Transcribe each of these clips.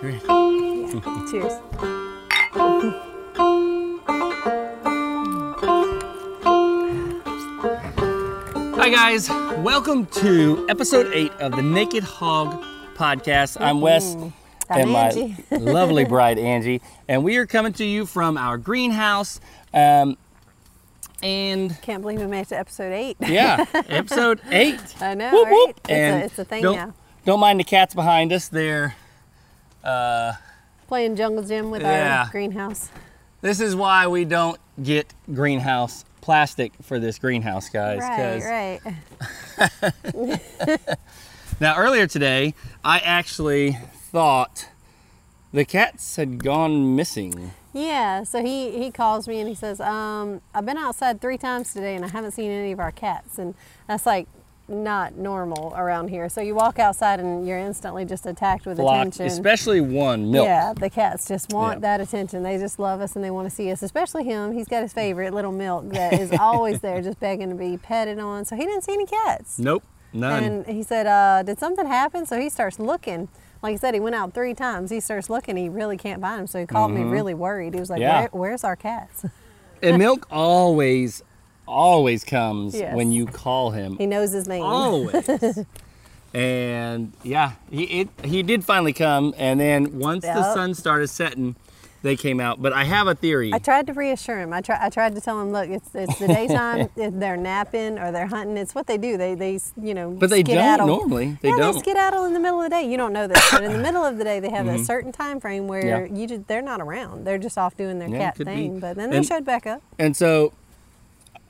Cheers. Hi, guys. Welcome to episode eight of the Naked Hog podcast. I'm Wes. I'm and my lovely bride Angie, and we are coming to you from our greenhouse. Um, and Can't believe we made it to episode eight. yeah, episode eight. I know, Whoop, right? whoop. It's, And a, it's a thing don't, now. Don't mind the cats behind us. They're. Uh, Playing jungle gym with Yeah. our greenhouse. this is why we don't get greenhouse plastic for this greenhouse, guys. Right, right. Now, earlier today, I actually thought the cats had gone missing. Yeah, so he, he calls me and he says, um, I've been outside three times today and I haven't seen any of our cats. And that's like not normal around here. So you walk outside and you're instantly just attacked with Blocked, attention. especially one milk. Yeah, the cats just want Yeah. that attention. They just love us and they want to see us, especially him. He's got his favorite little milk that is always there just begging to be petted on. So he didn't see any cats. Nope, none. And he said, uh, Did something happen? So he starts looking. Like I said, he went out three times. He starts looking. He really can't find him. So he called me really worried. He was like, Mm-hmm. Yeah. Where, Where's our cats? and milk always, always comes Yes. when you call him. he knows his name. Always. and yeah, he it, he did finally come. And then once the sun started setting, they came out. But I have a theory. I tried to reassure him. I, try, I tried to tell him, look, it's, it's the daytime. if they're napping or they're hunting. It's what they do. They, they you know, But they don't normally. They yeah, don't. they skedaddle in the middle of the day. You don't know this, but in the middle of the day, they have a mm-hmm. certain time frame where. Yeah. you just, they're not around. They're just off doing their Yeah, cat could be. thing. But then they And- showed back up. And so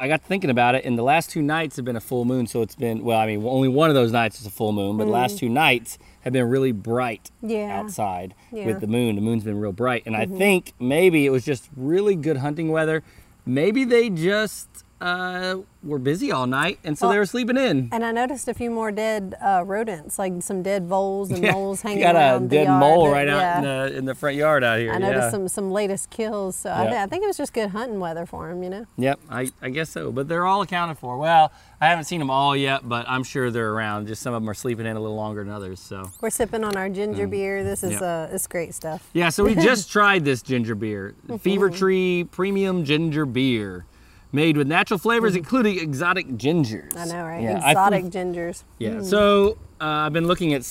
I got thinking about it, and the last two nights have been a full moon. So it's been, well, I mean, only one of those nights is a full moon, but the last two nights have been really bright Mm. Yeah. outside Yeah. with the moon. The moon's been real bright. And Mm-hmm. I think maybe it was just really good hunting weather. Maybe they just uh, were busy all night, and so they were sleeping in. And I noticed a few more dead uh, rodents, like some dead voles and moles You hanging got a around dead yard. mole right out in the, in the front yard out here. I noticed yeah. some some latest kills, so I, Yeah. thi- I think it was just good hunting weather for them, you know. Yep, I, I guess so. But they're all accounted for. Well, I haven't seen them all yet, but I'm sure they're around. Just some of them are sleeping in a little longer than others. So We're sipping on our ginger beer. This is Mm. Uh, it's great stuff. yeah, so we just tried this ginger beer, Fever Tree Premium Ginger Beer, made with natural flavors, including exotic gingers. I know, right? Yeah, Exotic gingers. Yeah. So uh, I've been looking at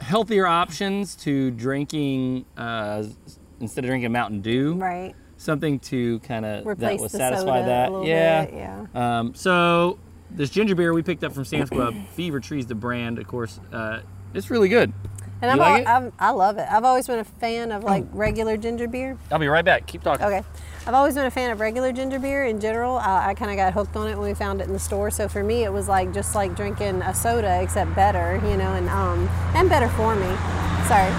healthier options to drinking uh, instead of drinking Mountain Dew. Right. Something to kind of that Replace will satisfy soda that. yeah. bit. Yeah. Um, so this ginger beer we picked up from Sam's Club, Fever Tree's the brand, of course. Uh, it's really good. And I've, like al- it? I've, I love it. I've always been a fan of like regular ginger beer. I'll be right back. Keep talking. Okay. I've always been a fan of regular ginger beer in general. I, I kind of got hooked on it when we found it in the store. So for me, it was like just like drinking a soda, except better, you know, and um and better for me. Sorry,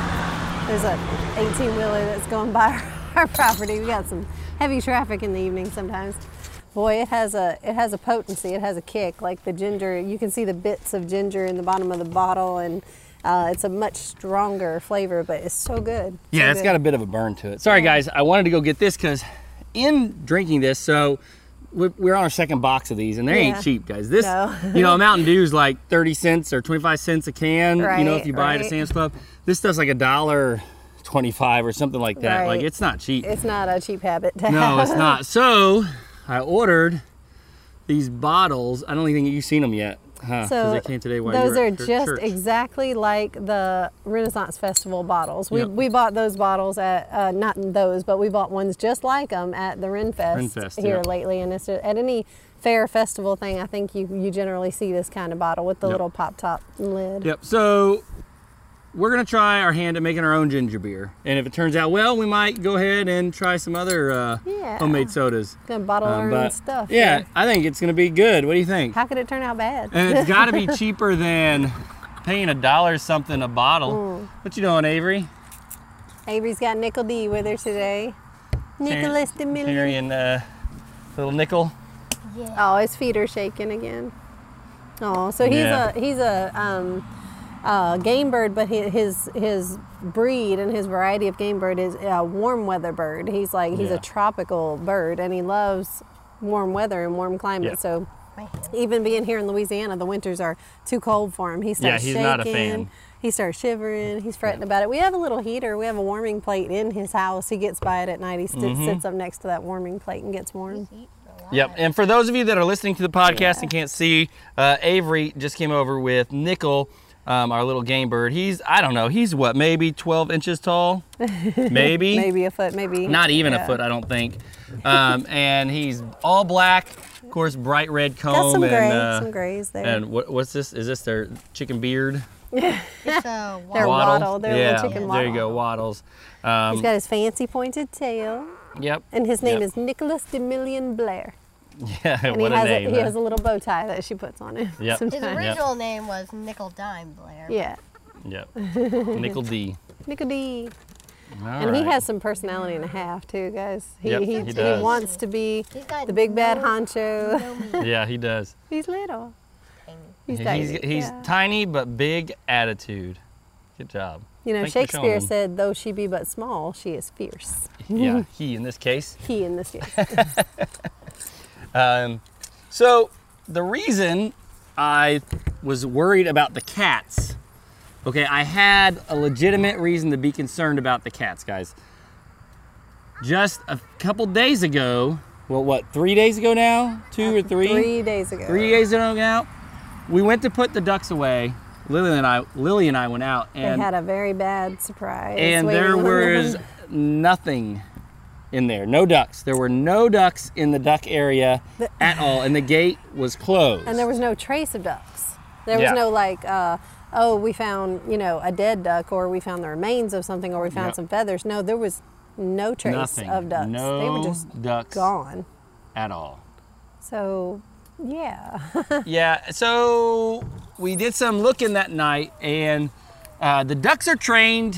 there's a 18 wheeler that's going by our property. We got some heavy traffic in the evening sometimes. Boy, it has a it has a potency. It has a kick. Like the ginger, you can see the bits of ginger in the bottom of the bottle, and uh, it's a much stronger flavor, but it's so good. Yeah, So it's good. got a bit of a burn to it. Sorry, guys. I wanted to go get this because in drinking this, so we- we're on our second box of these, and they Yeah. ain't cheap, guys. This, No. you know, a Mountain Dew's like 30 cents or 25 cents a can, right, you know, if you buy it at right. Sam's Club. This stuff's like a dollar 25 or something like that. Right. Like, it's not cheap. It's not a cheap habit to No, have. it's not. So I ordered these bottles. I don't even think you've seen them yet. Huh? So they came today those are just church. exactly like the Renaissance Festival bottles. We, Yep. we bought those bottles at uh, not those, but we bought ones just like them at the Renfest, Renfest, here yeah. lately. And it's at any fair festival thing, I think you you generally see this kind of bottle with the Yep. little pop top lid. Yep. So we're gonna try our hand at making our own ginger beer, and if it turns out well, we might go ahead and try some other uh, Yeah. homemade sodas. Gonna bottle Um, our own stuff. yeah, I think it's gonna be good. What do you think? How could it turn out bad? And it's got to be cheaper than paying a dollar something a bottle. Mm. What you doing, Avery? Avery's got Nickel D with her today. Nicholas the Million. Carrying uh, little nickel. Yeah. Oh, his feet are shaking again. Oh, so he's Yeah. a he's a um, uh, game bird, but his his breed and his variety of game bird is a warm weather bird. He's like he's Yeah. a tropical bird, and he loves warm weather and warm climate. Yeah. So even being here in Louisiana, the winters are too cold for him. He starts Yeah, he's not a shaking. fan. he starts shivering. He's fretting about it. We have a little heater. We have a warming plate in his house. He gets by it at night. He st- Mm-hmm. sits up next to that warming plate and gets warm. Yep. And for those of you that are listening to the podcast and can't see, uh, Avery just came over with Nickel, um, our little game bird. He's, I don't know, he's what, maybe 12 inches tall? Maybe? Maybe a foot, maybe Not even yeah. a foot, I don't think. Um, and he's all black, of course, bright red comb. Got some and, gray, uh, some grays there. And what, what's this? Is this their chicken beard? It's a They're waddle. waddle. They're yeah, little chicken there you go, waddles. Um, He's got his fancy pointed tail, yep. and his name Yep. is Nicholas de Million Blair. Yeah, And what he a has name. a, he has a little bow tie that she puts on him. Yep. His sometimes. original name was Nickel Dime Blair. Yeah, Yep. Nickel D. Nickel D. All And he has some personality and a half too, guys. He Yep, he, he he, wants to be the big bad no- honcho. no. Yeah, he does. He's little. Tiny. He's he's tiny. he's yeah. tiny but big attitude. Good job. You know, Thank you for showing Shakespeare said, "Though she be but small, she is fierce." Yeah, he in this case. He in this case. Um, so the reason I was worried about the cats, okay, I had a legitimate reason to be concerned about the cats, guys. Just a couple days ago, well, what, three days ago now? Two or three? Three days ago. Three days ago now, we went to put the ducks away. Lily and I, Lily and I went out, They and had a very bad surprise. and there was nothing in there. No ducks. There were no ducks in the duck area The- at all, and the gate was closed. and there was no trace of ducks. There was Yeah. no like, uh, oh, we found you know a dead duck, or we found the remains of something, or we found Yep. some feathers. No, there was no trace nothing. of ducks. No they were just ducks gone. at all. So, yeah. yeah. So we did some looking that night, and uh, the ducks are trained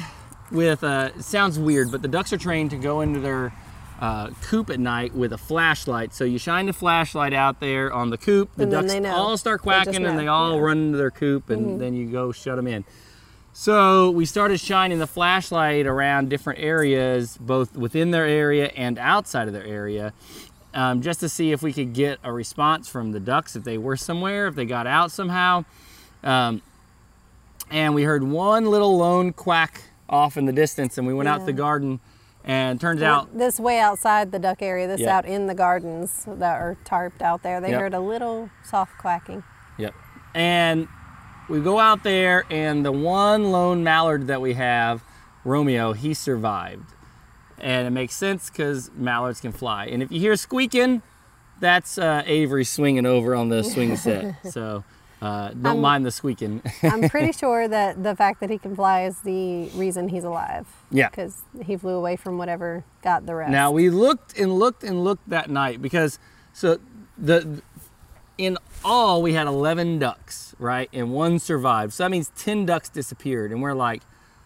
with. Uh, it sounds weird, but the ducks are trained to go into their uh, coop at night with a flashlight. So you shine the flashlight out there on the coop. The And ducks all start quacking, and they all yeah. Run into their coop, and then you go shut them in. So we started shining the flashlight around different areas, both within their area and outside of their area, um, just to see if we could get a response from the ducks if they were somewhere, if they got out somehow. Um, and we heard one little lone quack off in the distance, and we went out to the garden, and turns out, this way outside the duck area, this Yeah. out in the gardens that are tarped out there, they Yep. heard a little soft quacking. yep, and we go out there, and the one lone mallard that we have, Romeo, he survived. And it makes sense because mallards can fly. And if you hear squeaking, that's uh, Avery swinging over on the swing set. So uh, don't I'm- mind the squeaking. I'm pretty sure that the fact that he can fly is the reason he's alive. Yeah. Because he flew away from whatever got the rest. Now we looked and looked and looked that night because so the in all we had 11 ducks, right? And one survived. So that means 10 ducks disappeared and we're like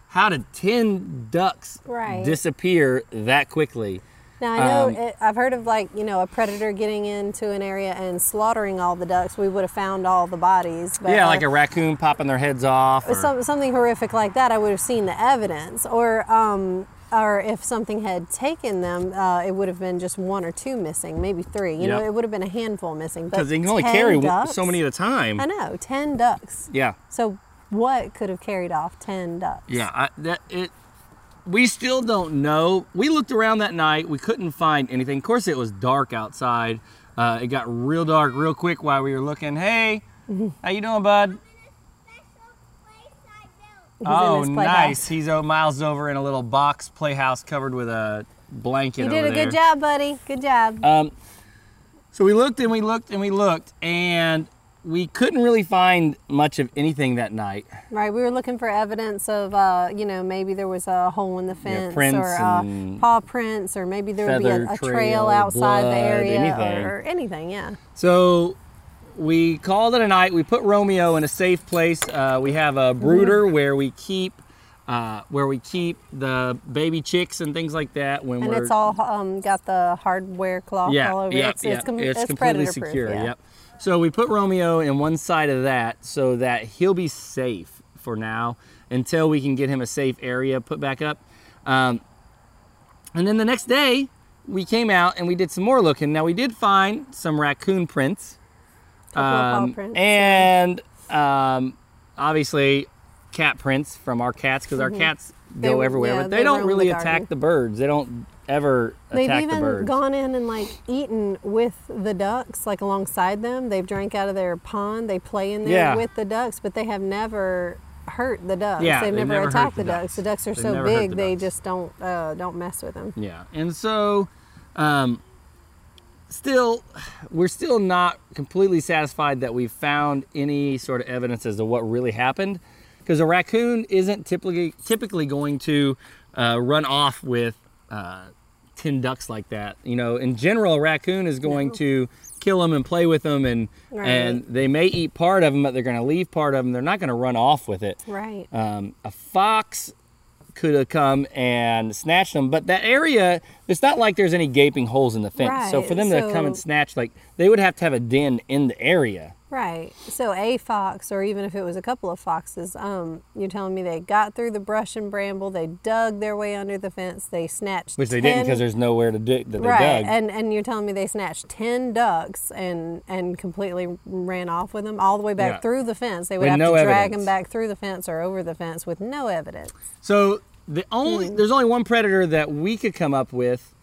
how did 10 ducks Right. disappear that quickly? Now I know Um, it, I've heard of like you know a predator getting into an area and slaughtering all the ducks. We would have found all the bodies. But yeah, uh, like a raccoon popping their heads off. or- some, something horrific like that, I would have seen the evidence, or um, or if something had taken them, uh, it would have been just one or two missing, maybe three. You know, it would have been a handful missing. Because they can only carry ducks? so many at a time. I know, ten ducks. Yeah. So what could have carried off ten ducks? Yeah, I, that it. We still don't know. We looked around that night. We couldn't find anything. Of course, it was dark outside. Uh, it got real dark real quick while we were looking. Hey, how you doing, bud? Oh, in this playhouse. nice. He's oh, Miles over in a little box playhouse covered with a blanket. You did a good job, buddy. Good job. Um, so we looked and we looked and we looked, and we couldn't really find much of anything that night. Right, we were looking for evidence of, uh, you know, maybe there was a hole in the fence prints or uh, paw prints, or maybe there would be a, a trail, trail outside blood, the area anything. or anything. Yeah. So we called it a night. We put Romeo in a safe place. Uh, we have a brooder Mm-hmm. where we keep uh, where we keep the baby chicks and things like that when And we're it's all um, got the hardware cloth yeah all over. It. Yeah it's, yeah it's, com- it's it's completely secure. yeah. Yep. So we put Romeo in one side of that so that he'll be safe for now until we can get him a safe area put back up. Um, and then the next day we came out and we did some more looking. Now we did find some raccoon prints. Couple of paw Um, prints, and um, obviously, cat prints from our cats because our cats Mm-hmm. They go everywhere, yeah, but they they don't roam the really attack the birds. They don't ever They've attack the even birds. gone in and like eaten with the ducks, like alongside them. They've drank out of their pond. They play in there Yeah. with the ducks, but they have never hurt the ducks. Yeah, they've they've never, never attacked the the ducks. ducks. The ducks are They've so big, the they just don't uh, don't mess with them. Yeah, and so um, still, we're still not completely satisfied that we found any sort of evidence as to what really happened, because a raccoon isn't typically typically going to uh, run off with uh, ten ducks like that. You know, in general, a raccoon is going No. to kill them and play with them, and Right. and they may eat part of them, but they're going to leave part of them. They're not going to run off with it. Right. Um, a fox could have come and snatched them, but that area, it's not like there's any gaping holes in the fence. Right. So for them to come and snatch, like they would have to have a den in the area. Right. So a fox, or even if it was a couple of foxes, um, you're telling me they got through the brush and bramble, they dug their way under the fence, they snatched Which they didn't because there's nowhere to dig that they right. dug. And and you're telling me they snatched ten ducks and and completely ran off with them all the way back Yeah. through the fence. They would With have no to drag evidence. them back through the fence or over the fence with no evidence. So the only Hmm. there's only one predator that we could come up with,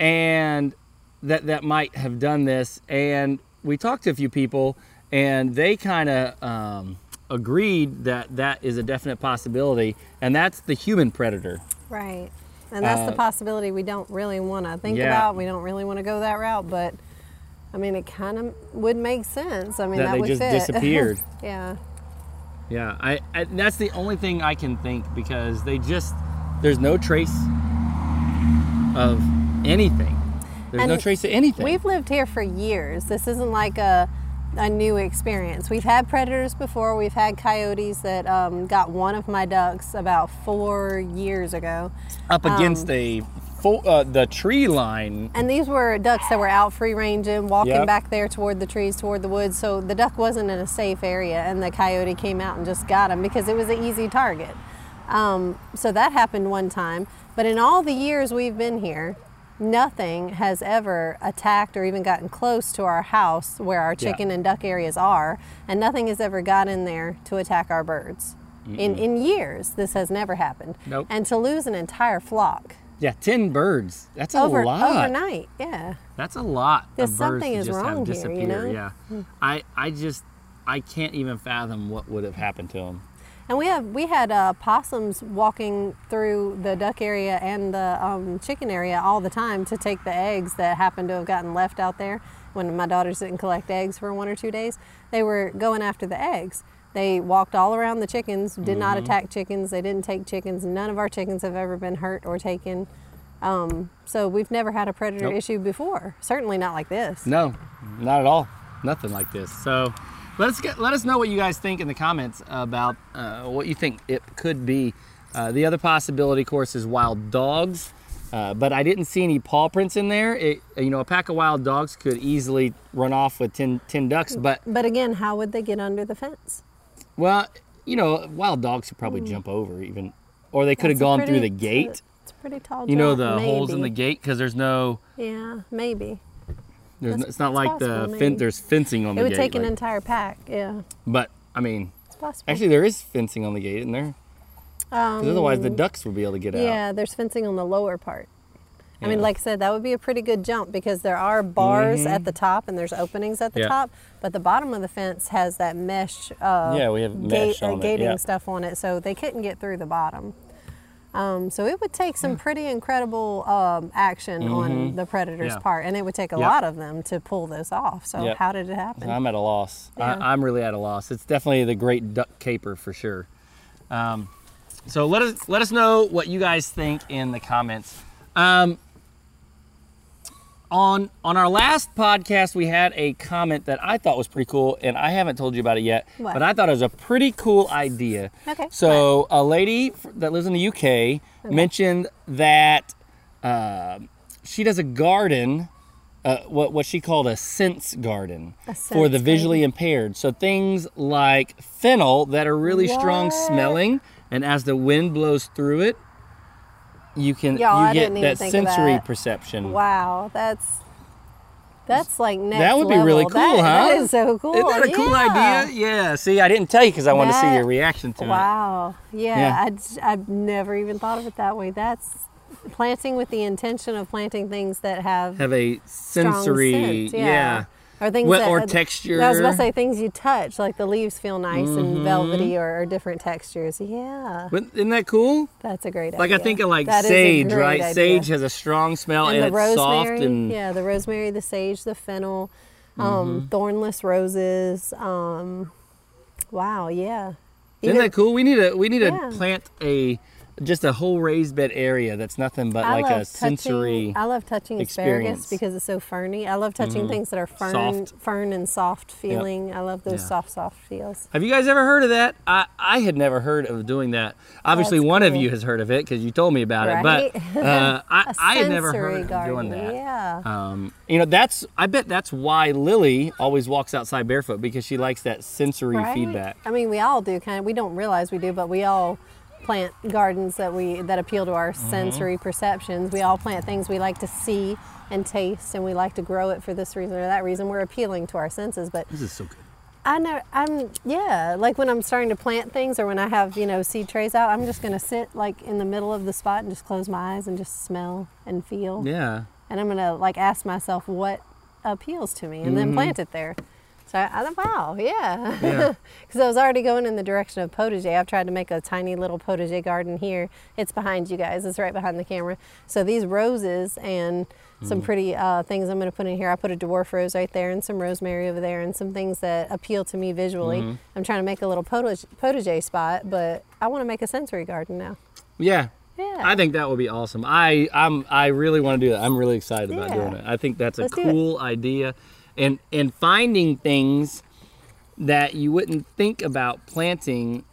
and that that might have done this. And we talked to a few people, and they kind of um, agreed that that is a definite possibility, and that's the human predator. Right. And that's the Uh, possibility we don't really want to think yeah. about. We don't really want to go that route, but I mean, it kind of would make sense. I mean, That that, they would just fit. disappeared. yeah. Yeah, I, I that's the only thing I can think because they just there's no trace of anything. There's And no trace of anything. We've lived here for years. This isn't like a, a new experience. We've had predators before. We've had coyotes that um, got one of my ducks about four years ago. up against um, a full, uh, the tree line. And these were ducks that were out free ranging, walking Yep. back there toward the trees, toward the woods. So the duck wasn't in a safe area, and the coyote came out and just got him because it was an easy target. Um, so that happened one time. But in all the years we've been here, nothing has ever attacked or even gotten close to our house where our Yeah. chicken and duck areas are, and nothing has ever got in there to attack our birds. In, in years, this has never happened. Nope. And to lose an entire flock Yeah, ten birds. That's a over lot. overnight, yeah. That's a lot. There's of birds something to is just wrong have here, disappear. you know? Yeah, hmm. I I just I can't even fathom what would have happened to them. And we have we had uh, possums walking through the duck area and the um, chicken area all the time to take the eggs that happened to have gotten left out there when my daughters didn't collect eggs for one or two days. They were going after the eggs. They walked all around the chickens, did not Mm-hmm. attack chickens. They didn't take chickens. None of our chickens have ever been hurt or taken. Um, so we've never had a predator Nope. issue before. Certainly not like this. No, not at all. Nothing like this. So let us get let us know what you guys think in the comments about uh, what you think it could be. Uh, the other possibility, of course, is wild dogs. Uh, but I didn't see any paw prints in there. It, you know, a pack of wild dogs could easily run off with 10, 10 ducks. But, But again, how would they get under the fence? well, you know, wild dogs could probably jump over even. Or they could have a gone through the gate. It's a pretty tall You know, the holes in the gate because there's no, Yeah, maybe. There's, it's not like possible, the fen- there's fencing on It the gate. It would take an entire pack. Yeah, but, I mean, it's possible. actually, there is fencing on the gate, isn't there? Because otherwise, the ducks would be able to get out. Um, yeah, there's fencing on the lower part. I mean, like I said, that would be a pretty good jump because there are bars at the top and there's openings at the Mm-hmm. Yeah. top, but the bottom of the fence has that mesh. Uh, Yeah, we have gate, mesh uh, on it, gating yeah. stuff on it, so they couldn't get through the bottom. Um, so it would take some pretty incredible um, action on the predator's Mm-hmm. Yeah. part, and it would take a Yep. lot of them to pull this off. So Yep. how did it happen? I'm at a loss. Yeah. I, I'm really at a loss. It's definitely the great duck caper for sure. Um, so let us let us know what you guys think in the comments. On on our last podcast, we had a comment that I thought was pretty cool, and I haven't told you about it yet. What? But I thought it was a pretty cool idea. Okay, So a lady that lives in the UK mentioned that uh, she does a garden, uh, what what she called a sense garden A for the sense visually impaired. So things like fennel that are really strong smelling, and as the wind blows through it, you can Y'all, you I get that sensory that. perception. Wow, that's That's like next That would be really cool, That- huh? That is so cool. Isn't that a cool Yeah. idea? Yeah. See, I didn't tell you because I wanted to see your reaction to it. Wow. Yeah, Yeah. I'd, I've never even thought of it that way. That's planting with the intention of planting things that have, Have a sensory, scent, yeah. Or things Well, that, or I was about. Mm-hmm. to say things you touch, like the leaves feel nice and velvety or, or different textures. Yeah, But isn't that cool? that's a great idea. Like. I think of like That sage, right? idea. Sage has a strong smell and, and it's soft rosemary, and yeah, the rosemary, the sage, the fennel, Mm-hmm. um, thornless roses. Um, wow, yeah. Isn't that cool? We need to we need to Yeah. plant a just a whole raised bed area that's nothing but I like a sensory. I love touching experience. asparagus because it's so ferny. I love touching things that are fern, Soft. fern and soft feeling. I love those Yeah. soft, soft feels. Have you guys ever heard of that? I, I had never heard of doing that. Obviously, That's one of you has heard of it because you told me about it. But uh, I, I had never heard of doing that. Yeah. Um, you know, that's I bet that's why Lily always walks outside barefoot because she likes that sensory Right? feedback. I mean, we all do kind of. We don't realize we do, but we all plant gardens that we that appeal to our Mm-hmm. sensory perceptions. We all plant things we like to see and taste, and we like to grow it for this reason or that reason. We're appealing to our senses, but This is so good. I know I'm yeah, like when I'm starting to plant things or when I have, you know, seed trays out, I'm just gonna sit like in the middle of the spot and just close my eyes and just smell and feel. Yeah. And I'm gonna like ask myself what appeals to me and Mm-hmm. then plant it there. So I, thought, wow, yeah. Yeah. Because I was already going in the direction of potager. I've tried to make a tiny little potager garden here. It's behind you guys. It's right behind the camera. So these roses and some Mm. pretty uh, things I'm going to put in here. I put a dwarf rose right there and some rosemary over there and some things that appeal to me visually. Mm-hmm. I'm trying to make a little potager, potager spot, but I want to make a sensory garden now. Yeah. Yeah. I think that would be awesome. I I'm I really want to do that. I'm really excited about Yeah. doing it. I think that's a Let's it. cool idea, and and finding things that you wouldn't think about planting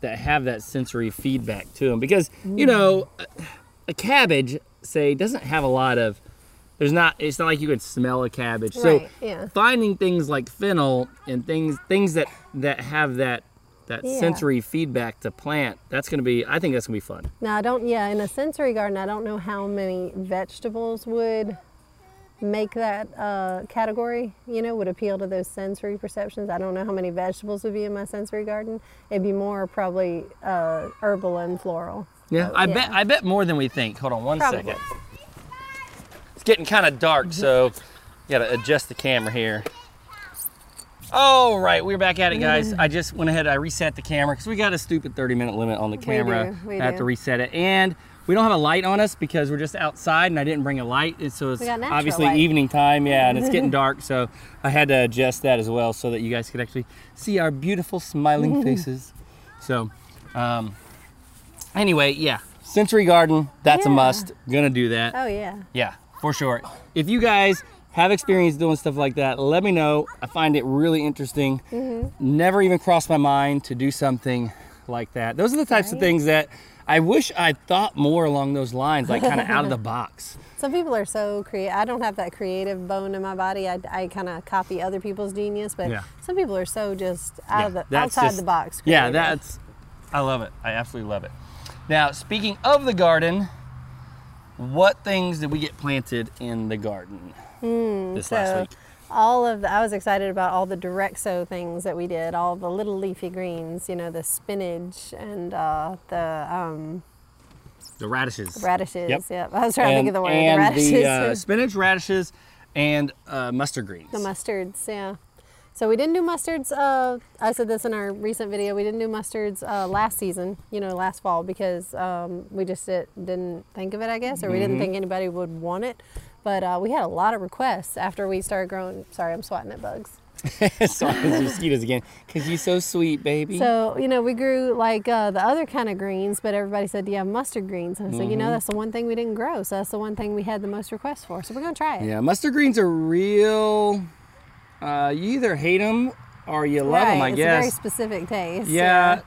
that have that sensory feedback to them because you know mm. a, a cabbage say doesn't have a lot of there's not it's not like you could smell a cabbage so yeah. finding things like fennel and things things that that have that that Yeah. sensory feedback to plant that's going to be i think that's going to be fun Now I don't. Yeah, in a sensory garden, I don't know how many vegetables would make that uh, category. You know, would appeal to those sensory perceptions. I don't know how many vegetables would be in my sensory garden. It'd be more probably uh, herbal and floral. Yeah, So, I yeah. bet I bet more than we think. Hold on one second. Probably. It's getting kind of dark, so you got to adjust the camera here. All right, we're back at it, guys. I just went ahead. I reset the camera because we got a stupid 30-minute limit on the camera. We do, we I have to reset it, and we don't have a light on us because we're just outside, and I didn't bring a light, so it's obviously light. evening time. Yeah, and it's getting dark, so I had to adjust that as well so that you guys could actually see our beautiful smiling faces. So, um, anyway, yeah, sensory garden. That's a must. Gonna do that. Oh yeah. Yeah, for sure. If you guys have experience doing stuff like that, let me know. I find it really interesting. Mm-hmm. Never even crossed my mind to do something like that. Those are the types of things that I wish I thought more along those lines, like kind of out of the box. Some people are so creative. I don't have that creative bone in my body. I, I kind of copy other people's genius, but Yeah. some people are so just out Yeah, of the outside just- the box. Yeah, that's. I love it. I absolutely love it. Now, speaking of the garden, what things did we get planted in the garden this last Hmm, week? All of the, I was excited about all the direct sow things that we did, all the little leafy greens, you know, the spinach and uh, the um, The radishes. radishes. Yep. Yep. I was trying to think of the word. and the radishes. the uh, spinach, radishes, and uh, mustard greens. the mustards, yeah. So we didn't do mustards. Uh, I said this in our recent video. We didn't do mustards uh, last season, you know, last fall, because um, we just did, didn't think of it, I guess, or we Mm-hmm. didn't think anybody would want it. But uh, we had a lot of requests after we started growing. Sorry, I'm swatting at bugs. Sorry, it's mosquitoes again. Cause you're so sweet, baby. So, you know, we grew like uh, the other kind of greens, but everybody said, do you have mustard greens? And I said, you Mm-hmm. know, that's the one thing we didn't grow. So that's the one thing we had the most requests for. So we're going to try it. yeah, mustard greens are real. Uh, you either hate them or you love right. them, I it's a very specific taste. Yeah.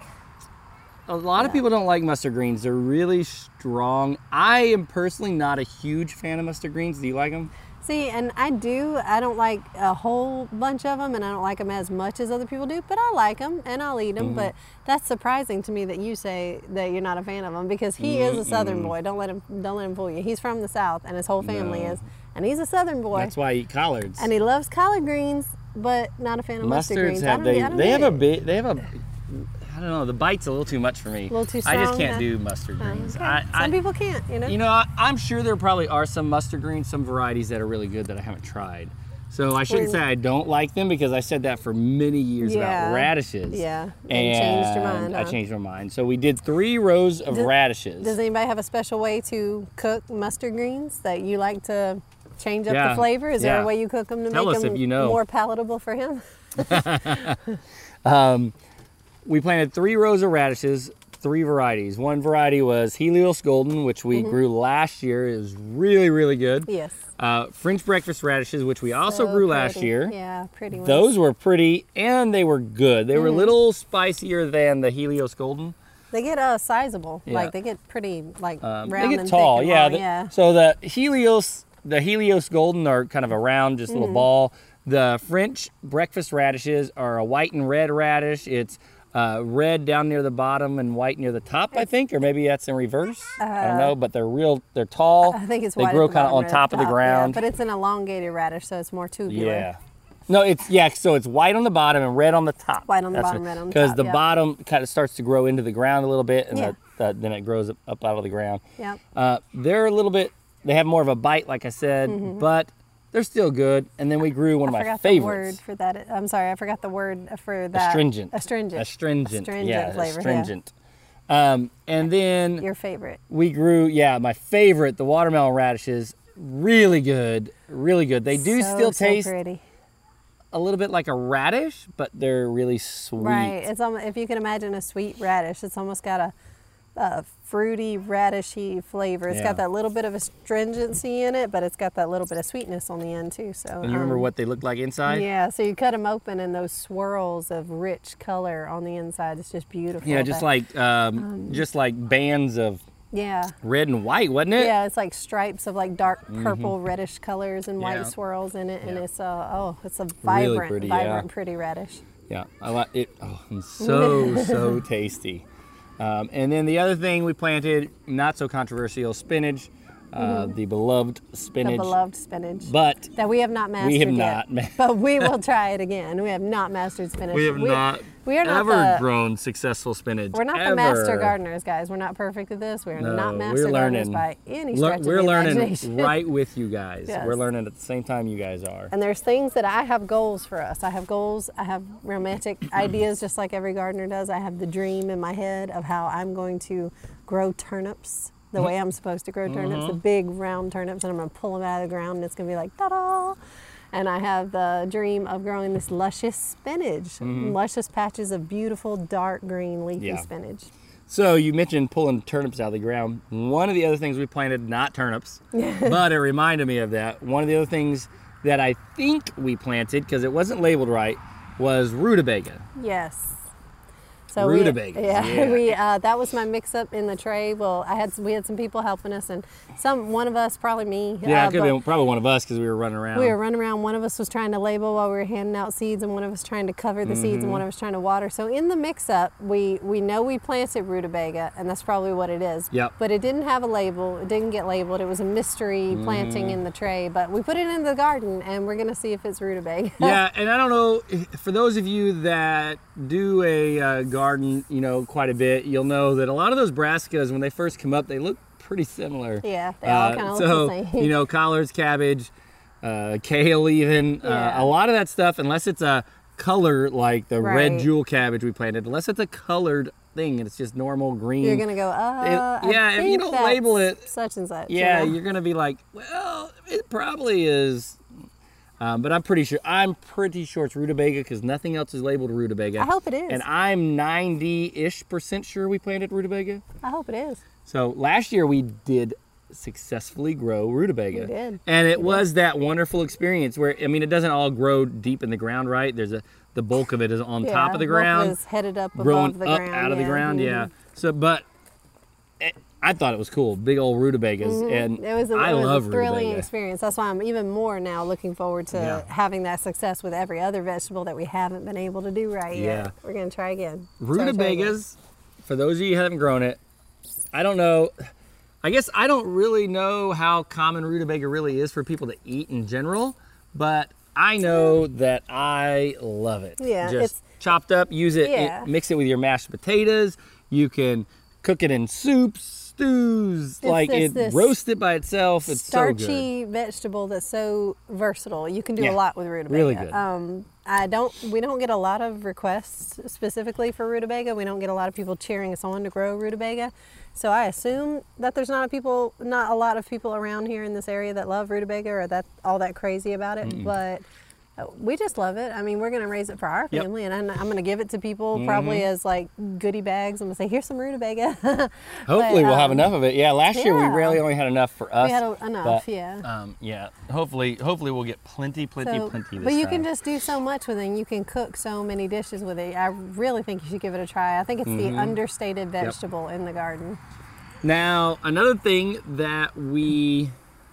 A lot of people don't like mustard greens. They're really strong. I am personally not a huge fan of mustard greens. Do you like them? See, and I do. I don't like a whole bunch of them, and I don't like them as much as other people do. But I like them, and I'll eat them. Mm-hmm. But that's surprising to me that you say that you're not a fan of them because he is a Southern boy. Don't let him. Don't let him fool you. He's from the South, and his whole family No. is, and he's a Southern boy, That's why I eat collards. and he loves collard greens, but not a fan of mustard Mustards greens. Have they they have a it. bit they have a I don't know the bite's a little too much for me. little too strong. I just can't huh? do mustard Oh, greens. okay. I, Some I, people can't, you know. you know I, I'm sure there probably are some mustard greens, some varieties that are really good that I haven't tried. So I shouldn't say I don't like them because I said that for many years Yeah. about radishes. Yeah, and And changed your mind, I changed my mind. So we did three rows of Does- radishes. Does anybody have a special way to cook mustard greens that you like to change up Yeah, the flavor? Is there a way you cook them to Tell make them you know. more palatable for him? Um, we planted three rows of radishes, three varieties. One variety was Helios Golden, which we grew last year. It was really, really good. Mm-hmm. Yes. Uh, French breakfast radishes, which we also So grew last year. Yeah, pretty ones. Those were pretty and they were good. They were Mm-hmm. a little spicier than the Helios Golden. They get uh sizable. Yeah. Like they get pretty like Um, round they get and tall, and yeah. the- yeah. So the Helios, the Helios Golden are kind of a round, just Mm-hmm. little ball. The French breakfast radishes are a white and red radish. It's uh, red down near the bottom and white near the top, I think, or maybe that's in reverse. I don't know, but they're real. They're tall. Uh, I think it's they grow kind of on at top of the ground. yeah, but it's an elongated radish, so it's more tubular. Yeah. No, it's yeah. So it's white on the bottom and red on the top. White on the bottom, red on the Because the yeah. bottom kind of starts to grow into the ground a little bit, and Yeah. the, the, then it grows up, up out of the ground. Yep. Uh, they're a little bit. They have more of a bite, like I said, but they're still good. And then we grew one of Mm-hmm. My favorites. word for that. I'm sorry, I forgot the word for that. Astringent. Astringent. Astringent. Astringent yeah, flavor, yeah. astringent. Um, and then Your favorite. we grew, yeah, my favorite, the watermelon radishes. Really good, really good. They do So, still so taste pretty. a little bit like a radish, but they're really sweet. Right. It's almost if you can imagine a sweet radish, it's almost got a, a fruity radishy flavor. It's Yeah. got that little bit of astringency in it, but it's got that little bit of sweetness on the end too. So. And you remember um, what they look like inside? Yeah. So you cut them open, and those swirls of rich color on the inside. It's just beautiful. Yeah, just That- like um, just like bands of Yeah. red and white, wasn't it? Yeah, it's like stripes of like dark purple, reddish colors and white Mm-hmm. Yeah. swirls in it, and Yeah. it's uh oh, it's a Really vibrant, pretty, yeah. vibrant, pretty radish. Yeah, I like it. Oh, so so tasty. Um, and then the other thing we planted, not so controversial, spinach, uh, the beloved Mm-hmm. The spinach. beloved spinach. But that we have not mastered we have yet, not ma- but we will try it again. We have not mastered spinach. we have not We are not ever the, grown successful spinach. We're not ever. the master gardeners, guys. We're not perfect at this. We're No, not master gardeners by any stretch of imagination. we're the learning imagination. right with you guys. Yes. We're learning at the same time you guys are. And there's things that I have goals for us. I have goals. I have romantic ideas, just like every gardener does. I have the dream in my head of how I'm going to grow turnips the way I'm supposed to grow turnips, Mm-hmm. the big round turnips, and I'm going to pull them out of the ground, and it's going to be like ta-da! And I have the dream of growing this luscious spinach, luscious patches of beautiful dark green leafy Mm-hmm. Yeah. spinach. So you mentioned pulling turnips out of the ground. One of the other things we planted, not turnips, but it reminded me of that. One of the other things that I think we planted because it wasn't labeled right was rutabaga. Yes. So we, yeah, yeah. we uh, that was my mix-up in the tray. Well, I had we had some people helping us, and some one of us, probably me. Yeah, uh, it could have been probably one of us because we were running around. We were running around. One of us was trying to label while we were handing out seeds, and one of us trying to cover the seeds, and one of us trying to water. So in the mix-up, we we know we planted rutabaga, and that's probably what it is. Yep. But it didn't have a label. It didn't get labeled. It was a mystery planting in the tray. But we put it in the garden, and we're gonna see if it's rutabaga. yeah, and I don't know for those of you that do a uh, garden, you know, quite a bit, you'll know that a lot of those brassicas when they first come up, they look pretty similar. Yeah, they all kinda look the so, same. you know, collards, cabbage, uh, kale, even Yeah. uh, a lot of that stuff, unless it's a color like the red jewel cabbage we planted, unless it's a colored thing and it's just normal green. You're gonna go, uh, It- yeah, if you don't label it- such and such. you Yeah, know? you're gonna be like, well, it probably is. Um, but I'm pretty sure I'm pretty sure it's rutabaga because nothing else is labeled rutabaga. I hope it is. And I'm 90-ish percent sure we planted rutabaga. I hope it is. So last year we did successfully grow rutabaga. We did. And it was that wonderful experience where I mean it doesn't all grow deep in the ground, right? There's a the bulk of it is on top of the ground is headed up growing above the up ground. out of the yeah. ground. Mhm. Yeah. So, but it, I thought it was cool, big old rutabagas, and Mm-hmm. It was a, I it was love a thrilling rutabaga. experience. That's why I'm even more now looking forward to Yeah. having that success with every other vegetable that we haven't been able to do right Yeah. yet. We're gonna try again. Try, try again. Rutabagas, for those of you who haven't grown it, I don't know. I guess I don't really know how common rutabaga really is for people to eat in general, but I know that I love it. Yeah, just it's- chopped up. Use it, it- Mix it with your mashed potatoes. You can cook it in soups, stews, like this- it. this Roast it by itself. It's so starchy vegetable that's so versatile. You can do Yeah, a lot with rutabaga. really good. Um, I don't. We don't get a lot of requests specifically for rutabaga. We don't get a lot of people cheering us on to grow rutabaga. So I assume that there's not a people, not a lot of people around here in this area that love rutabaga or that all that crazy about it. But uh, we just love it. I mean, we're gonna raise it for our Yep. Mm-hmm. family, and I'm, I'm gonna give it to people probably as like goodie bags. I'm gonna say, here's some rutabaga. Hopefully, But, we'll have um, enough of it. Yeah, last year we really only had enough for us. we had a, enough, but, yeah. Um, yeah. Hopefully, hopefully we'll get plenty, plenty, So, plenty this but you time. can just do so much with it. and You can cook so many dishes with it. I really think you should give it a try. I think it's Mm-hmm. the understated vegetable in the garden. Now, another thing that we,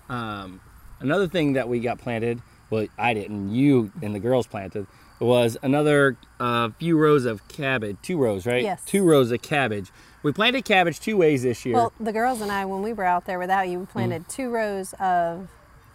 um, another thing that we got planted, well, I didn't, you and the girls planted, was another uh, few rows of cabbage, two rows, right? Yes. Two rows of cabbage. We planted cabbage two ways this year. Well, the girls and I, when we were out there without you, we planted two rows of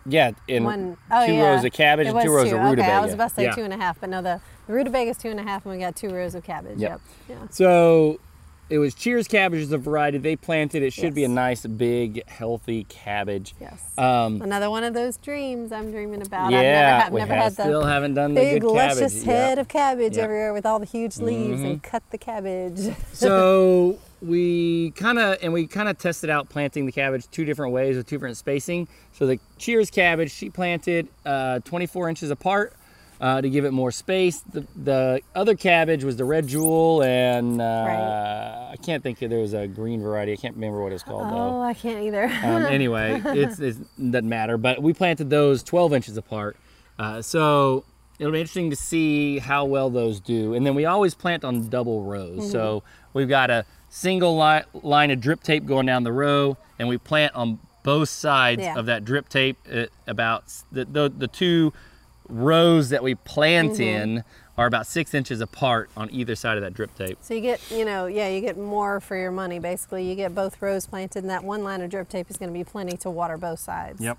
yeah, in one. Oh two yeah, rows of cabbage and two rows two. of rutabaga. Okay, I was about to say Yeah. two and a half, but no, the, the rutabaga is two and a half, and we got two rows of cabbage. Yep. Yep. Yeah. So it was Cheers cabbage is a variety they planted. It should be a nice, big, healthy cabbage. Yes. Um, Another one of those dreams I'm dreaming about. yeah, I've never, had, we never have- had still haven't done the big good cabbage. luscious head of cabbage Yep. everywhere with all the huge leaves Mhm. and cut the cabbage. so we kind of and we kind of tested out planting the cabbage two different ways with two different spacing so the cheers cabbage she planted uh, 24 inches apart uh, to give it more space. The, the other cabbage was the red jewel and uh, i can't think of there was a green variety. I can't remember what it's called oh, I can't either. um, anyway it's, it's, it doesn't matter but we planted those 12 inches apart. Uh, so it'll be interesting to see how well those do. And then we always plant on double rows. So Mm-hmm. we've got a single li- line of drip tape going down the row and we plant on both sides Yeah. of that drip tape uh, about the, the, the two rows that we plant Mm-hmm. in are about six inches apart on either side of that drip tape So you get, you know, yeah, you get more for your money. Basically, you get both rows planted, and that one line of drip tape is going to be plenty to water both sides. Yep.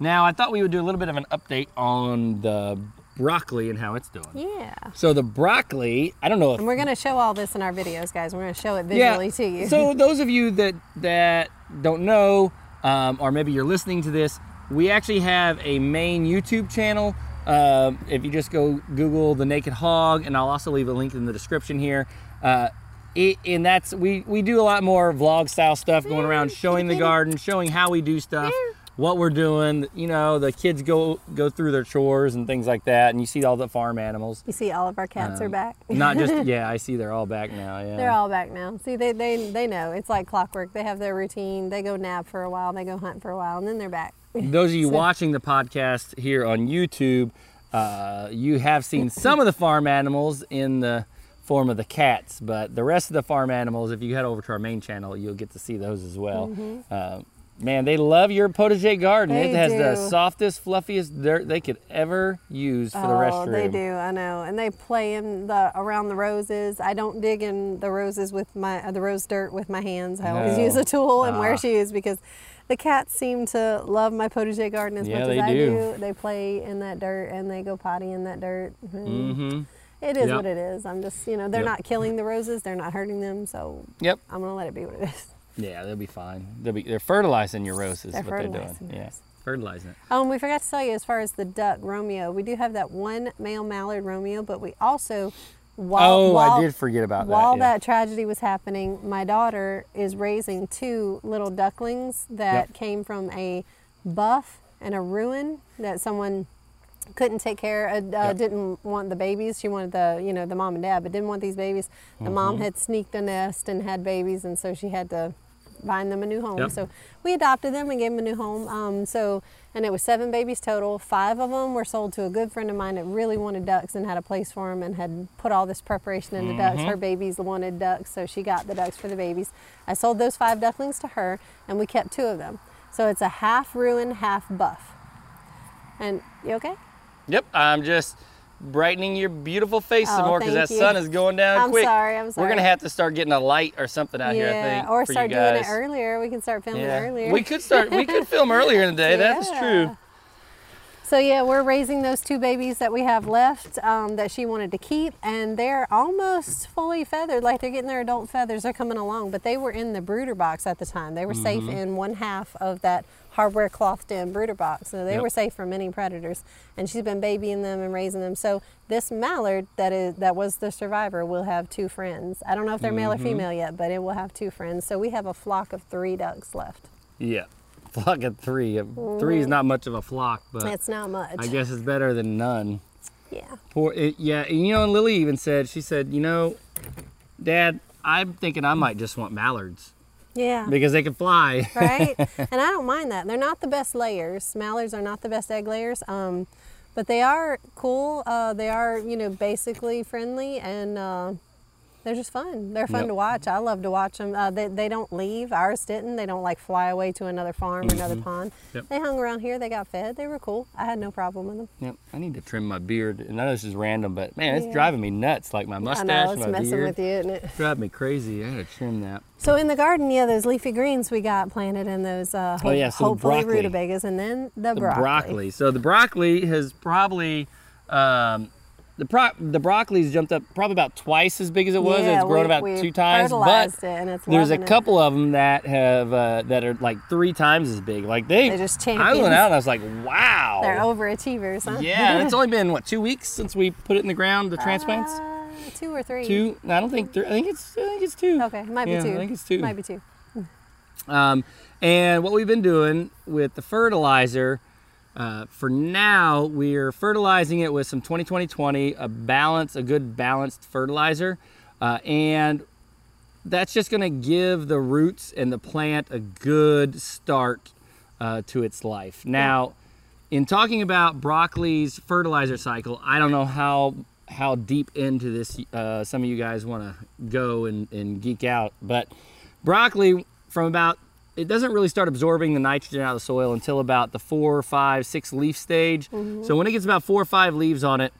Now, I thought we would do a little bit of an update on the broccoli and how it's doing. Yeah. So the broccoli, I don't know if And we're going to show all this in our videos, guys. We're going to show it visually to you. So those of you that that don't know, um, or maybe you're listening to this, we actually have a main YouTube channel. Um, if you just go Google the Naked Hog, and I'll also leave a link in the description here. Uh, it, and that's we we do a lot more vlog style stuff going around showing the garden, showing how we do stuff, what we're doing. You know, the kids go go through their chores and things like that, and you see all the farm animals. you see, all of our cats are Um, back. Not just yeah, I see they're all back now. Yeah. They're all back now. See, they, they, they know. It's like clockwork. They have their routine. They go nap for a while, they go hunt for a while, and then they're back. Those of you watching the podcast here on YouTube, uh, you have seen some of the farm animals in the form of the cats, but the rest of the farm animals, if you head over to our main channel, you'll get to see those as well. Uh, man, they love your potager garden. They it has the softest, fluffiest dirt they could ever use for the oh, restroom. they do. I know. And they play in the around the roses. I don't dig in the roses with my uh, the rose dirt with my hands. I always use a tool and Ah. wear shoes because the cats seem to love my potager garden as Yeah, much as I do. do. They play in that dirt and they go potty in that dirt. Mm. Mm-hmm. It is Yep. what it is. I'm just, you know, they're Yep. not killing the roses. They're not hurting them. So Yep. I'm gonna let it be what it is. Yeah, they'll be fine. They'll be they're fertilizing your roses. They're is what they're fertilizing doing. Yeah, fertilizing it. Um, we forgot to tell you as far as the duck Romeo, we do have that one male mallard Romeo, but we also while oh, while, I did forget about while that. yeah. that tragedy was happening, my daughter is raising two little ducklings that Yep. came from a buff and a Rouen that someone couldn't take care uh, uh, Yep. didn't want the babies she wanted the you know the mom and dad but didn't want these babies the mom Mm-hmm. had sneaked a nest and had babies and so she had to find them a new home. Yep. so we adopted them and gave them a new home. Um, so and it was seven babies total. Five of them were sold to a good friend of mine that really wanted ducks and had a place for them and had put all this preparation into ducks. Mm-hmm. her babies wanted ducks so she got the ducks for the babies. I sold those five ducklings to her and we kept two of them. So it's a half Rouen half buff. And you okay? Yep, I'm just brightening your beautiful face some Oh, more because that you. sun is going down I'm quick. sorry, I'm sorry. We're gonna have to start getting a light or something out here, I think, or start doing it earlier. We can start filming yeah. earlier. We could start. We could film earlier in the day. That is true. So yeah, we're raising those two babies that we have left um, that she wanted to keep, and they're almost fully feathered, like they're getting their adult feathers. They're coming along, but they were in the brooder box at the time. They were safe Mm-hmm. in one half of that hardware clothed in brooder box, so they Yep. were safe from any predators. And she's been babying them and raising them. So this mallard that is that was the survivor will have two friends. I don't know if they're male or Mm-hmm. female yet, but it will have two friends. So we have a flock of three ducks left. Yeah, flock of three. Three is not much of a flock, but It's not much. I guess it's better than none. Yeah. Poor, it, yeah, and you know, and Lily even said, she said, you know, Dad, I'm thinking I might just want mallards Yeah. because they can fly. right? and I don't mind that. They're not the best layers. Mallards are not the best egg layers, um, but they are cool. Uh, they are, you know, basically friendly and uh, they're just fun. They're fun Yep. to watch. I love to watch them. Uh, they, they don't leave. Ours didn't. They don't like fly away to another farm or another pond. Mm-hmm. Yep. They hung around here. They got fed. They were cool. I had no problem with them. Yep, I need to trim my beard. And I know this is random, but man, it's Yeah. driving me nuts. Like my mustache, I know it's my messing beard, with you, isn't it? drive me crazy. I gotta trim that. So in the garden, yeah, those leafy greens we got planted and those uh, Oh, yeah, so hopefully rutabagas, and then the, The broccoli. broccoli. So the broccoli has probably, um, the pro- the broccoli's jumped up probably about twice as big as it was. Yeah, it's grown we- about two times, but it and it's there's a it. couple of them that have uh, that are like three times as big. Like they, They're just I went champions. out and I was like, wow. They're overachievers, huh? Yeah, it's only been what two weeks since we put it in the ground. The transplants. Uh, two or three. Two? I don't think. Three, I think it's. I think it's two. Okay, it might be two. I think it's two. Might be two. Um, and what we've been doing with the fertilizer, uh, for now, we're fertilizing it with some 20-20-20, a balance, a good balanced fertilizer, uh, and that's just going to give the roots and the plant a good start uh, to its life. Now, in talking about broccoli's fertilizer cycle, I don't know how how deep into this uh, some of you guys want to go and, and geek out, but broccoli from about it doesn't really start absorbing the nitrogen out of the soil until about the four, five, six leaf stage. Mm-hmm. So when it gets about four or five leaves on it,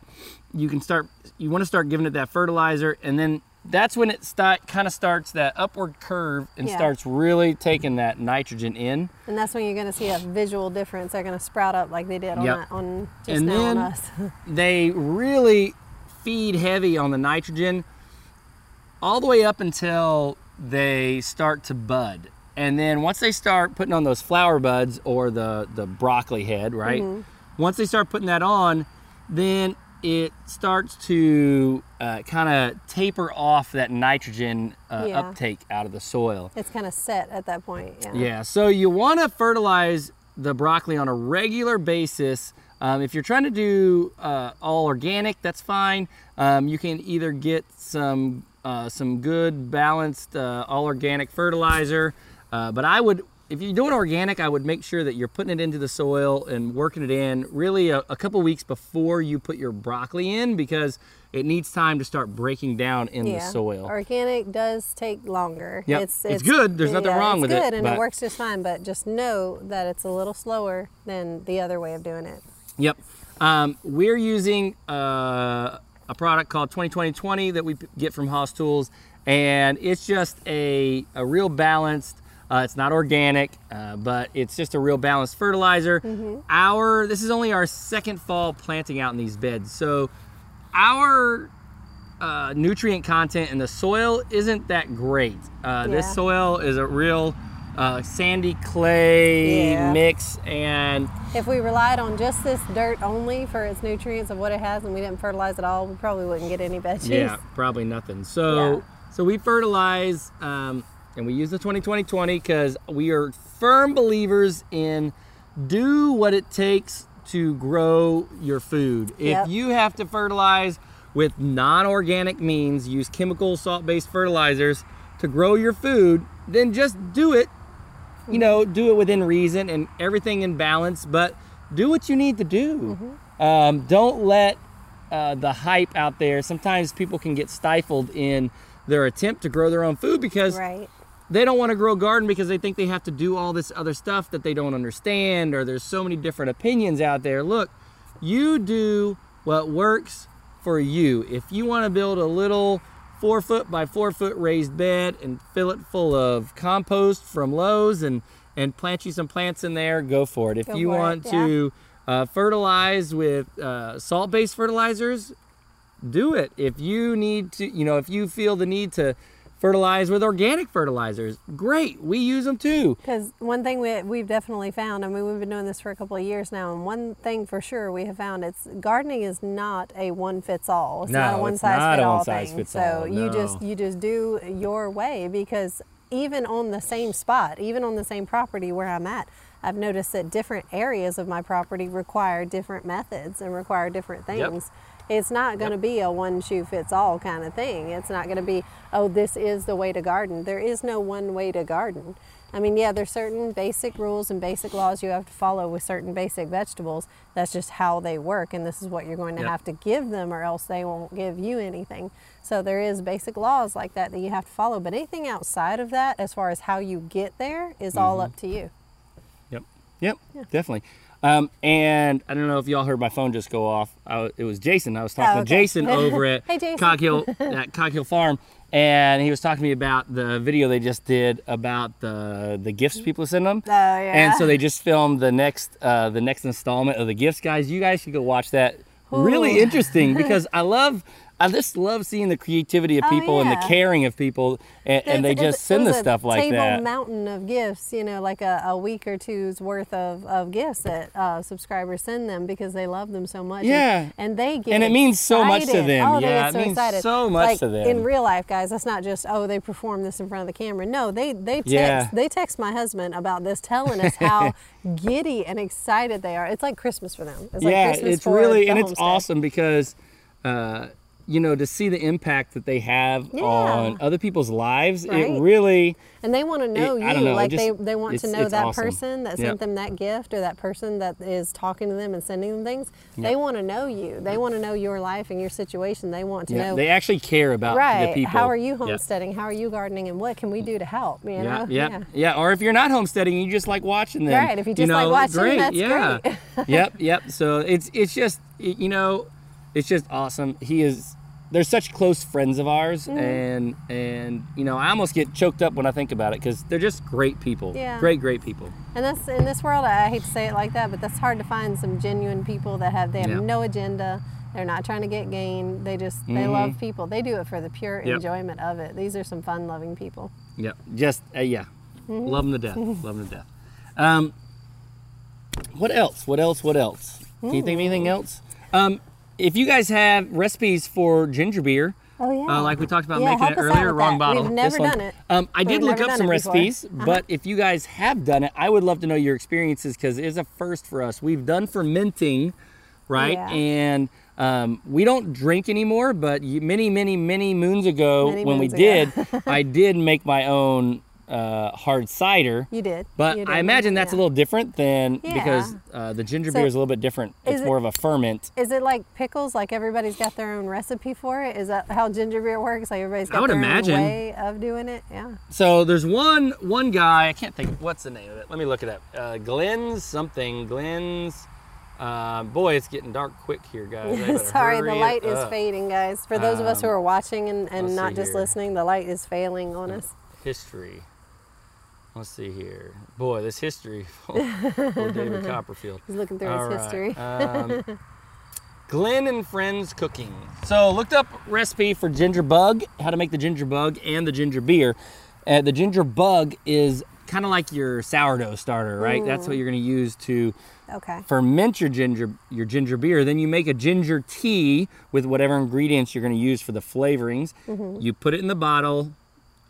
you can start. You want to start giving it that fertilizer, and then that's when it start, kind of starts that upward curve and Yeah. starts really taking that nitrogen in. And that's when you're going to see a visual difference. They're going to sprout up like they did on, Yep. that, on just And now on then- us. they really feed heavy on the nitrogen all the way up until they start to bud. And then once they start putting on those flower buds or the, the broccoli head, right? Mm-hmm. Once they start putting that on, then it starts to uh, kind of taper off that nitrogen uh, Yeah. uptake out of the soil. it's kind of set at that point. Yeah. Yeah, so you want to fertilize the broccoli on a regular basis. Um, if you're trying to do uh, all organic, that's fine. Um, you can either get some uh, some good balanced uh, all organic fertilizer, uh, but I would, if you're doing organic, I would make sure that you're putting it into the soil and working it in really a, a couple weeks before you put your broccoli in because it needs time to start breaking down in Yeah. the soil. Organic does take longer. Yep. It's good. There's nothing yeah, wrong with it, It's good and but- it works just fine. But just know that it's a little slower than the other way of doing it. Yep. Um, we're using uh, a product called 2020 that we get from Hoss Tools, and it's just a, a real balanced. Uh, it's not organic, uh, but it's just a real balanced fertilizer. Our this is only our second fall planting out in these beds, so our uh, nutrient content in the soil isn't that great. Uh, This soil is a real uh, sandy clay Yeah. mix, and If we relied on just this dirt only for its nutrients of what it has and we didn't fertilize at all, we probably wouldn't get any veggies. Yeah, probably nothing. So Yeah. so we fertilize um, and we use the 20-20-20 because we are firm believers in do what it takes to grow your food. Yep. If you have to fertilize with non-organic means, use chemical salt-based fertilizers to grow your food, then just do it. You know, do it within reason and everything in balance, but do what you need to do. Um, don't let uh, the hype out there. Sometimes people can get stifled in their attempt to grow their own food because Right. They don't want to grow a garden because they think they have to do all this other stuff that they don't understand or there's so many different opinions out there. Look, you do what works for you. If you want to build a little four foot by four foot raised bed and fill it full of compost from Lowe's and and plant you some plants in there, go for it. If Go you for it, want yeah. to uh, fertilize with uh, salt-based fertilizers, do it. If you need to, you know, if you feel the need to fertilize with organic fertilizers, great. We use them too. Because one thing we, we've definitely found, I mean, we've been doing this for a couple of years now, and one thing for sure we have found it's gardening is not a one fits all. It's not a one size not fit all thing. fits so all, you just you just do your way because even on the same spot, even on the same property where I'm at, I've noticed that different areas of my property require different methods and require different Yep. It's not going to be a one shoe fits all kind of thing. It's not going to be, oh, this is the way to garden. There is no one way to garden. I mean, yeah, there's certain basic rules and basic laws you have to follow with certain basic vegetables. That's just how they work, and this is what you're going to Yep. have to give them, or else they won't give you anything. So there is basic laws like that that you have to follow. But anything outside of that, as far as how you get there, is all Mm-hmm. up to you. Yep. Yep. Definitely. Um, and I don't know if y'all heard my phone just go off. I, it was Jason. I was talking Oh, to. Jason over at Hey, Jason. Cog Hill at Cog Hill Farm, and he was talking to me about the video they just did about the the gifts people send them. Oh, yeah. And so they just filmed the next uh, the next installment of the gifts, guys. You guys should go watch that. Really interesting because I love. I just love seeing the creativity of Oh, people and the caring of people, and, and they just send the stuff like that. table that. mountain of gifts, you know, like a, a week or two's worth of, of gifts that uh, subscribers send them because they love them so much. And- Yeah. And, they get And it means so much to them. Oh, they Yeah, get it so means excited. so much like, to them. In real life, guys, that's not just, oh, they perform this in front of the camera. No, they, they text Yeah. they text my husband about this, telling us how giddy and excited they are. It's like Christmas for them. It's like yeah, Christmas it's for really and it's homestead. awesome because uh, you know to see the impact that they have Yeah. on other people's lives. Right. It really And they want to know It- you. I don't know, like just- they, they want to know that awesome. person that sent Yep. them that gift or that person that is talking to them and sending them things. They want to know you. They want to know your life and your situation. They want to yeah, know they actually care about right. the people. How are you Yeah. homesteading? How are you gardening? And what can we do to help? You Yeah, know? yeah, yeah, Or if you're not homesteading, you just like watching them. Right, if you just know, like watching, great, that's yeah. great. yep, yep. So it's it's just you know, it's just awesome. He is. They're such close friends of ours, Mm-hmm. and and you know, I almost get choked up when I think about it because they're just great people. Yeah. Great, great people. And that's in this world. I hate to say it like that, but that's hard to find some genuine people that have they have Yeah. no agenda. They're not trying to get gain. They just they love people. They do it for the pure Mm-hmm. Yep. enjoyment of it. These are some fun-loving people. yeah Just uh, yeah, Mm-hmm. love them to death. love them to death. Um, what else? What else? What else? Can you think of anything else? Um, if you guys have recipes for ginger beer, Oh yeah. uh, like we talked about Yeah, making it earlier, wrong that. bottle. We've never this one. done it. Um, I We've did look up some it before. Uh-huh. recipes, but if you guys have done it, I would love to know your experiences because it is a first for us. We've done fermenting, right? Yeah. And um, we don't drink anymore, but many, many, many moons ago, Many when moons we ago. did, I did make my own uh, hard cider. You did. But You I imagine that's a little different than Yeah. because uh, the ginger So, beer is a little bit different. It's it- more of a ferment. Is it like pickles? Like everybody's got their own recipe for it? Is that how ginger beer works? Like everybody's got would their imagine. own way of doing it? Yeah. So there's one one guy I can't think what's the name of it. Let me look it up. Uh, Glenn's something. Glenn's. Uh, boy, it's getting dark quick here, guys. Sorry, the light is fading, guys. For those of us who Um, are watching and, and not just here. listening, the light is failing on us. History. Let's see here. Boy, this history. Oh, David Copperfield. He's looking through All his right, history. um, Glenn and Friends Cooking. So looked up recipe for ginger bug, how to make the ginger bug and the ginger beer. Uh, the ginger bug is kind of like your sourdough starter, right? That's what you're going to use to Okay. ferment your ginger your ginger beer. Then you make a ginger tea with whatever ingredients you're going to use for the flavorings. Mm-hmm. You put it in the bottle,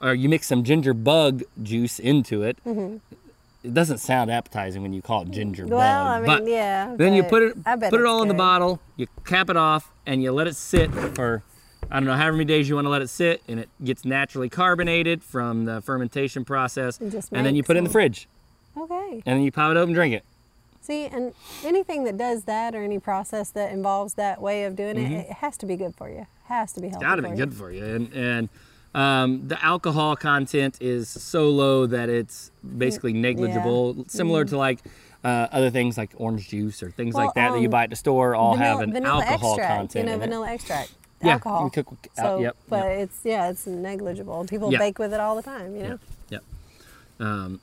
or you mix some ginger bug juice into it. It doesn't sound appetizing when you call it ginger Mm-hmm. Well, bug. I mean, but yeah. then you put it put it all in the bottle. You cap it off and you let it sit for I don't know however many days you want to let it sit, and it gets naturally carbonated from the fermentation process. Just And then you put it in the fridge, Okay. and then you pop it open and drink it. See, and anything that does that or any process that involves that way of doing it, it has to be good for you. It Has to be healthy. It's Got to for be you. good for you. And and um, the alcohol content is so low that it's basically negligible. Similar Mm-hmm. to like uh, other things like orange juice or things Well, like that that you um, buy at the store all vanilla, have an alcohol extract, content You know, vanilla extract. Yeah, alcohol. cook uh, so, yep, but yep. it's yeah, it's negligible. People Yeah. bake with it all the time. You know. Yep. Um,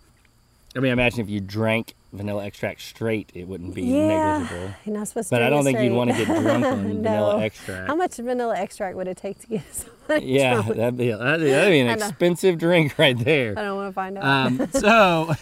I mean, imagine if you drank vanilla extract straight, it wouldn't be Yeah, negligible. you're not supposed to. But I don't think you'd want to get drunk on No. vanilla extract. How much vanilla extract would it take to get somebody Yeah, drunk? that'd be, that'd be, that'd be an expensive drink right there. I don't want to find out. Um, so,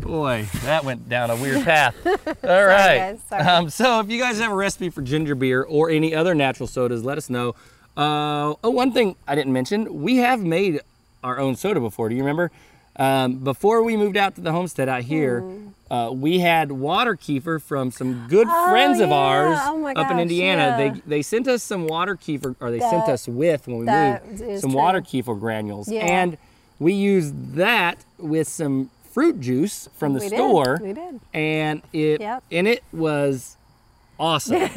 boy, that went down a weird path. All right. guys, sorry. Um, so, if you guys have a recipe for ginger beer or any other natural sodas, let us know. Uh, oh, one thing I didn't mention: we have made our own soda before. Do you remember? Um, before we moved out to the homestead out here, uh, we had water kefir from some good. Oh, friends of yeah. ours Oh up in Indiana. yeah. They they sent us some water kefir, or they sent us with when we moved some true. water kefir granules, Yeah. and we used that with some fruit juice from the We did. store, We did. and it Yep. and it was awesome. I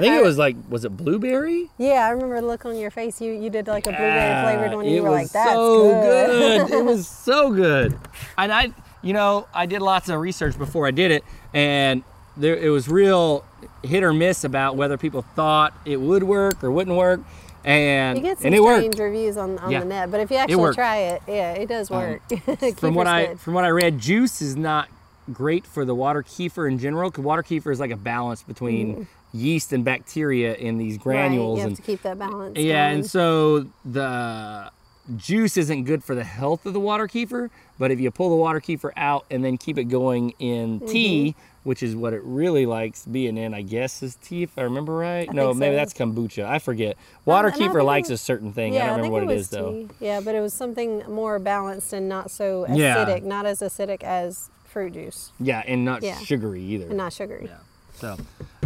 think it was like was it blueberry? Yeah, I remember the look on your face. You you did like a blueberry flavored one. You were like, "That's so good." it was so good. And I, you know, I did lots of research before I did it, and there it was real hit or miss about whether people thought it would work or wouldn't work. And You get some and it strange worked. reviews on, on Yeah. the net, but if you actually worked. try it, yeah, it does work. From what I good. from what I read, juice is not great for the water kefir in general. Because water kefir is like a balance between yeast and bacteria in these granules. Mm. right, you have and to keep that balance. Yeah, going. and so the juice isn't good for the health of the water kefir, but if you pull the water kefir out and then keep it going in Mm-hmm. tea, which is what it really likes being in, I guess is tea if I remember right. no, think maybe that's kombucha. I forget. Water and I kefir likes was- a certain thing. yeah, I don't remember think what it it was is though. Yeah, but it was something more balanced and not so Yeah. acidic, not as acidic as fruit juice Yeah, and not Yeah. sugary either. and not sugary. Yeah. So,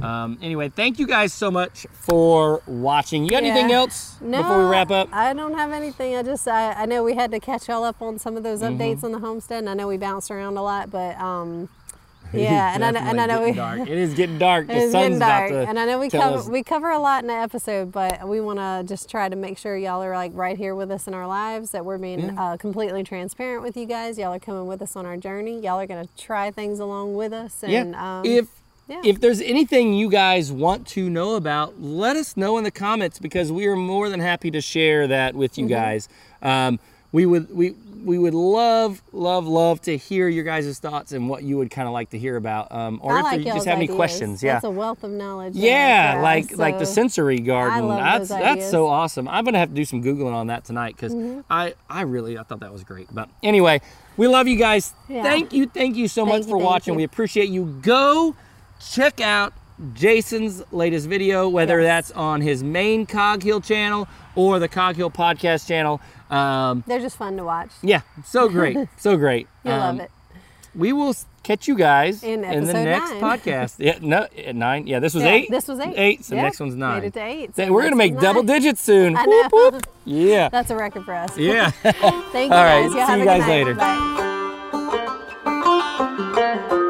um, anyway, thank you guys so much for watching. You got anything else No, before we wrap up? I don't have anything. I just I, I know we had to catch y'all up on some of those Mm-hmm. updates on the homestead, and I know we bounced around a lot, but um, yeah, and I, know- and I know we. dark. It is getting dark. The sun's getting dark, about to and I know we cover us- we cover a lot in the episode, but we want to just try to make sure y'all are like right here with us in our lives, that we're being Yeah. uh, completely transparent with you guys. Y'all are coming with us on our journey. Y'all are gonna try things along with us, and yeah. um, if yeah. if there's anything you guys want to know about, let us know in the comments because we are more than happy to share that with you Mm-hmm. guys. Um, we would we we would love love love to hear your guys' thoughts and what you would kind of like to hear about, um, or I if like you just have any ideas. questions. Yeah. that's a wealth of knowledge. Yeah, like like the sensory garden. that's that's. So awesome. I'm gonna have to do some googling on that tonight because I I really I thought that was great. But anyway, we love you guys. Yeah. Thank you, thank you so Thank much you, for watching. you. We appreciate you. Go check out Jason's latest video, whether Yes. that's on his main Cog Hill channel or the Cog Hill podcast channel. Um, They're just fun to watch. yeah, so great, so great. You Um, love it. We will catch you guys In the next nine. podcast. Yeah, no, at nine. Yeah, this was Yeah, eight. This was eight. Eight. So Yeah, next one's nine. Made it to eight. So we're gonna make double digits soon. I Whoop, know. whoop. Yeah. That's a record for us. Yeah. Thank you All right, guys. see Y'all you guys later. Bye.